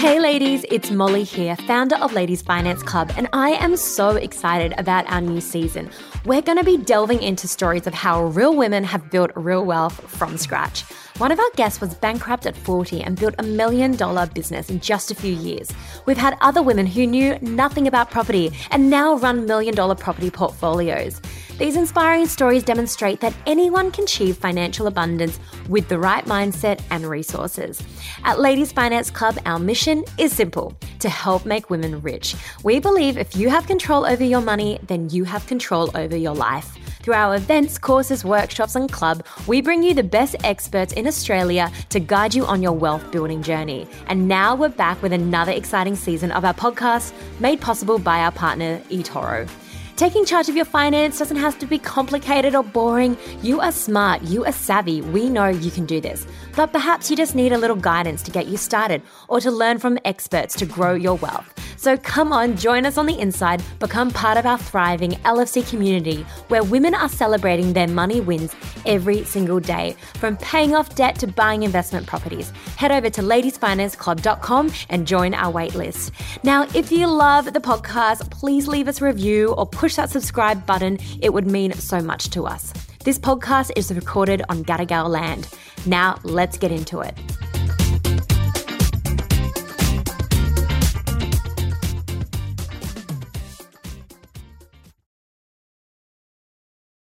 Hey ladies, it's Molly here, founder of Ladies Finance Club, and I am so excited about our new season. We're going to be delving into stories of how real women have built real wealth from scratch. One of our guests was bankrupt at 40 and built a million dollar business in just a few years. We've had other women who knew nothing about property and now run million dollar property portfolios. These inspiring stories demonstrate that anyone can achieve financial abundance with the right mindset and resources. At Ladies Finance Club, our mission is simple to help make women rich. We believe if you have control over your money, then you have control over your life. Through our events, courses, workshops, and club, we bring you the best experts in Australia to guide you on your wealth building journey. And now we're back with another exciting season of our podcast, made possible by our partner, eToro. Taking charge of your finance doesn't have to be complicated or boring. You are smart, you are savvy. We know you can do this. But perhaps you just need a little guidance to get you started or to learn from experts to grow your wealth. So come on, join us on the inside, become part of our thriving LFC community where women are celebrating their money wins every single day, from paying off debt to buying investment properties. Head over to ladiesfinanceclub.com and join our waitlist. Now, if you love the podcast, please leave us a review or push that subscribe button. It would mean so much to us. This podcast is recorded on Gadigal land. Now, let's get into it.